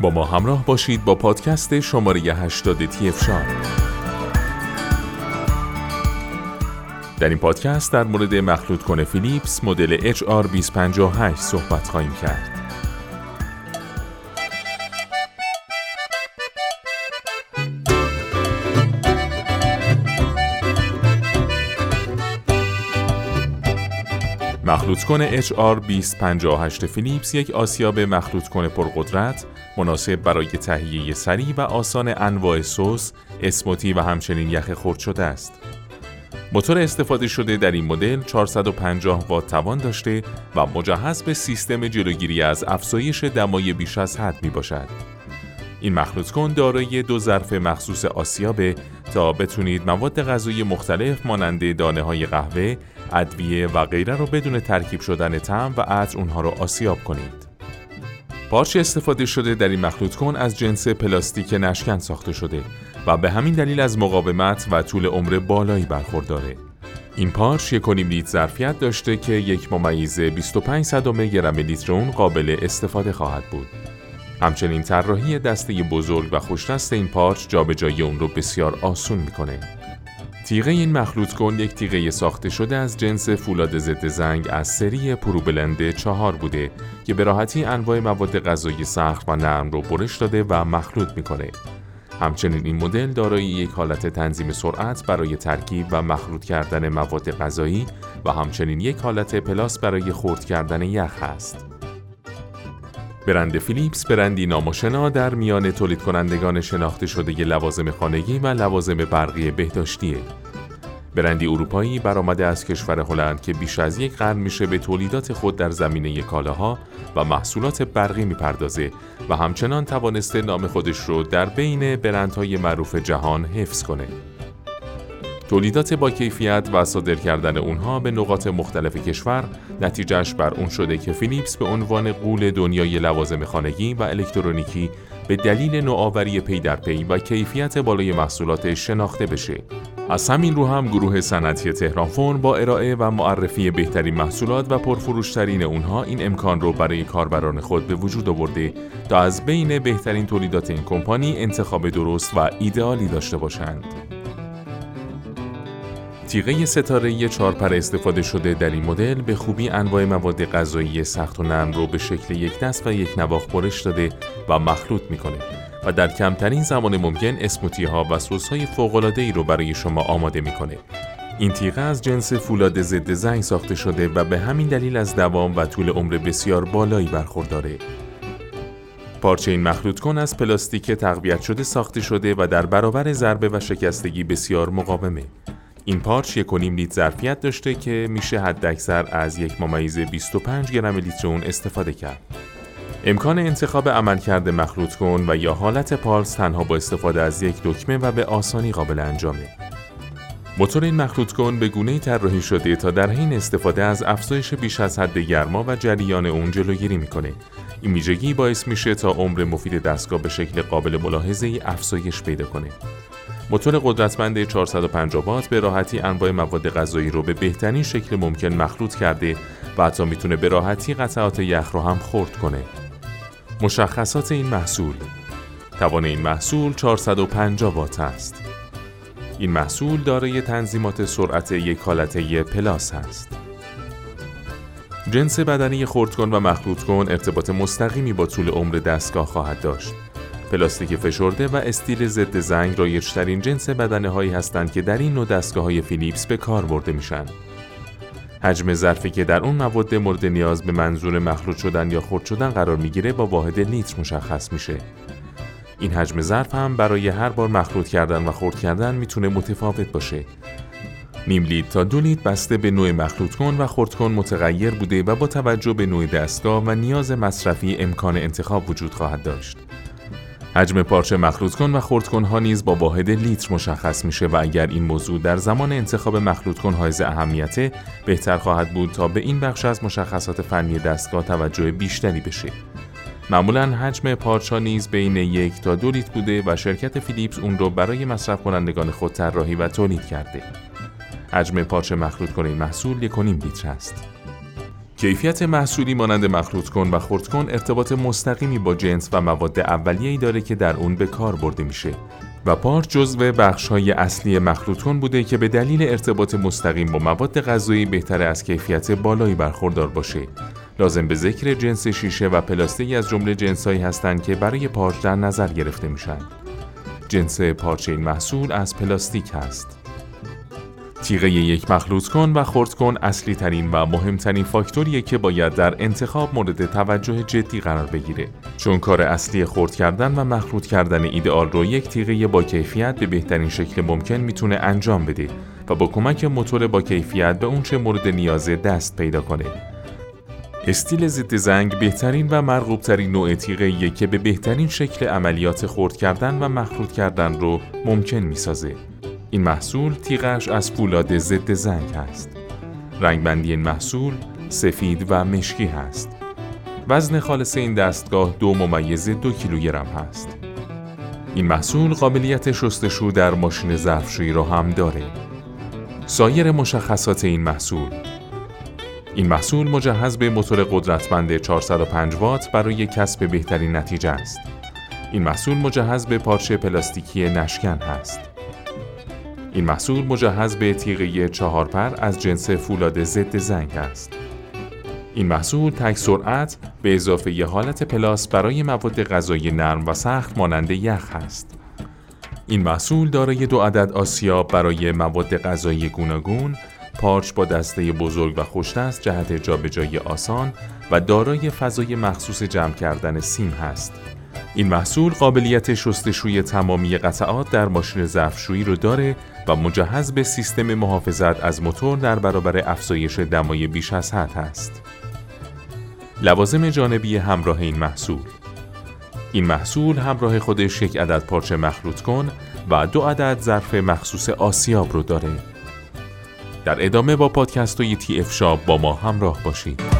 با ما همراه باشید با پادکست شماره 80 تی افشار در این پادکست در مورد مخلوط کنه فیلیپس مدل HR258 صحبت خواهیم کرد. مخلوط کنه HR258 فیلیپس یک آسیاب مخلوط کنه پرقدرت مناسب برای تهیه سریع و آسان انواع سس، اسموتی و همچنین یخ خرد شده است. موتور استفاده شده در این مدل 450 وات توان داشته و مجهز به سیستم جلوگیری از افزایش دمای بیش از حد می باشد. این مخلوط کن دارای دو ظرف مخصوص آسیابه تا بتونید مواد غذایی مختلف مانند دانه های قهوه، ادویه و غیره رو بدون ترکیب شدن تم و عطر اونها رو آسیاب کنید. پارچ استفاده شده در این مخلوط کن از جنس پلاستیک نشکن ساخته شده و به همین دلیل از مقاومت و طول عمر بالایی برخورداره. این پارچ یک لیتر ظرفیت داشته که یک ممیز 25 صدم گرم لیتر اون قابل استفاده خواهد بود. همچنین طراحی دسته بزرگ و خوشدست این پارچ جابجایی اون رو بسیار آسون می‌کنه. تیغه این مخلوط کن یک تیغه ساخته شده از جنس فولاد ضد زنگ از سری پروبلند چهار بوده که به راحتی انواع مواد غذایی سخت و نرم رو برش داده و مخلوط می‌کنه. همچنین این مدل دارای یک حالت تنظیم سرعت برای ترکیب و مخلوط کردن مواد غذایی و همچنین یک حالت پلاس برای خرد کردن یخ است. برند فیلیپس برندی نامشنا در میان تولید کنندگان شناخته شده لوازم خانگی و لوازم برقی بهداشتیه. برندی اروپایی برآمده از کشور هلند که بیش از یک قرن میشه به تولیدات خود در زمینه کالاها و محصولات برقی می‌پردازه و همچنان توانسته نام خودش رو در بین برندهای معروف جهان حفظ کنه. تولیدات با کیفیت و صادر کردن اونها به نقاط مختلف کشور نتیجهش بر اون شده که فیلیپس به عنوان غول دنیای لوازم خانگی و الکترونیکی به دلیل نوآوری پی در پی و کیفیت بالای محصولاتش شناخته بشه. از همین رو هم گروه صنعتی تهران فون با ارائه و معرفی بهترین محصولات و پرفروشترین اونها این امکان رو برای کاربران خود به وجود آورده تا از بین بهترین تولیدات این کمپانی انتخاب درست و ایدئالی داشته باشند. تیغه ستاره چارپر استفاده شده در این مدل به خوبی انواع مواد غذایی سخت و نرم رو به شکل یک دست و یک نواخ برش داده و مخلوط می‌کنه و در کمترین زمان ممکن اسموتی ها و سس های فوق العاده ای رو برای شما آماده می‌کنه. این تیغه از جنس فولاد ضد زنگ ساخته شده و به همین دلیل از دوام و طول عمر بسیار بالایی برخورداره. پارچه این مخلوط کن از پلاستیک تقویت شده ساخته شده و در برابر ضربه و شکستگی بسیار مقاومه. این پارچ یک لیتر ظرفیت داشته که میشه حداکثر از یک ممیز 25 گرم لیتر اون استفاده کرد. امکان انتخاب عملکرد مخلوط کن و یا حالت پالس تنها با استفاده از یک دکمه و به آسانی قابل انجامه. موتور این مخلوط کن به گونه طراحی شده تا در حین استفاده از افزایش بیش از حد گرما و جریان اون جلوگیری می‌کنه. این ویژگی باعث میشه تا عمر مفید دستگاه به شکل قابل ملاحظه افزایش پیدا کنه. موتور قدرتمند 450 وات به راحتی انواع مواد غذایی رو به بهترین شکل ممکن مخلوط کرده و حتی می‌تونه به راحتی قطعات یخ رو هم خرد کنه. مشخصات این محصول توان این محصول 450 وات است. این محصول دارای تنظیمات سرعت یک حالته پلاس است. جنس بدنی خردکن و مخلوط کن ارتباط مستقیمی با طول عمر دستگاه خواهد داشت. پلاستیک فشرده و استیل ضد زنگ رایجترین جنس بدنه هایی هستند که در این نوع دستگاه های فیلیپس به کار برده میشن. حجم ظرفی که در اون مواد مورد نیاز به منظور مخلوط شدن یا خرد شدن قرار می‌گیره با واحد لیتر مشخص میشه. این حجم ظرف هم برای هر بار مخلوط کردن و خرد کردن می‌تونه متفاوت باشه. نیم لیتر تا دو لیتر بسته به نوع مخلوط کن و خرد کن متغیر بوده و با توجه به نوع دستگاه و نیاز مصرفی امکان انتخاب وجود خواهد داشت. حجم پارچه مخلوط کن و خرد کن ها نیز با واحد لیتر مشخص میشه و اگر این موضوع در زمان انتخاب مخلوط کن حائز اهمیته بهتر خواهد بود تا به این بخش از مشخصات فنی دستگاه توجه بیشتری بشه. معمولا حجم پارچا نیز بین یک تا دو لیتر بوده و شرکت فیلیپس اون رو برای مصرف کنندگان خود طراحی و تولید کرده. حجم پارچه مخلوط کن این محصول یک لیتر است. کیفیت محصولی مانند مخلوط کن و خرد کن ارتباط مستقیمی با جنس و مواد اولیه‌ای داره که در اون به کار برده میشه و پارچ جزو بخش‌های اصلی مخلوط کن بوده که به دلیل ارتباط مستقیم با مواد غذایی بهتر از کیفیت بالایی برخوردار باشه. لازم به ذکر جنس شیشه و پلاستیک از جمله جنسهایی هستند که برای پارچ در نظر گرفته میشن. جنس پارچه این محصول از پلاستیک هست. تیغه یک مخلوط کن و خرد کن اصلی ترین و مهمترین فاکتوریه که باید در انتخاب مورد توجه جدی قرار بگیره چون کار اصلی خرد کردن و مخلوط کردن ایدئال رو یک تیغه با کیفیت به بهترین شکل ممکن می‌تونه انجام بده و با کمک موتور با کیفیت به اونچه مورد نیازه دست پیدا کنه استیل ضد زنگ بهترین و مرغوبترین نوع تیغه که به بهترین شکل عملیات خرد کردن و مخلوط کردن رو ممکن می‌سازه. این محصول تیغش از فولاد ضد زنگ است. رنگبندی این محصول سفید و مشکی هست. وزن خالص این دستگاه دو ممیز دو کیلوگرم هست. این محصول قابلیت شستشو در ماشین ظرفشویی را هم داره. سایر مشخصات این محصول این محصول مجهز به موتور قدرتمند 405 وات برای کسب بهترین نتیجه است. این محصول مجهز به پارچه پلاستیکی نشکن است. این محصول مجهز به تیغه چهار پر از جنس فولاد ضد زنگ است. این محصول تک سرعت به اضافه ی حالت پلاس برای مواد غذایی نرم و سخت مانند یخ است. این محصول دارای دو عدد آسیاب برای مواد غذایی گوناگون، پارچ با دسته بزرگ و خوشدست جهت جابجایی آسان و دارای فضای مخصوص جمع کردن سیم هست. این محصول قابلیت شستشوی تمامی قطعات در ماشین ظرفشویی رو داره و مجهز به سیستم محافظت از موتور در برابر افزایش دمای بیش از حد است. لوازم جانبی همراه این محصول این محصول همراه خودش یک عدد پارچه مخلوط کن و دو عدد ظرف مخصوص آسیاب رو داره. در ادامه با پادکست های تی اف شاب با ما همراه باشید.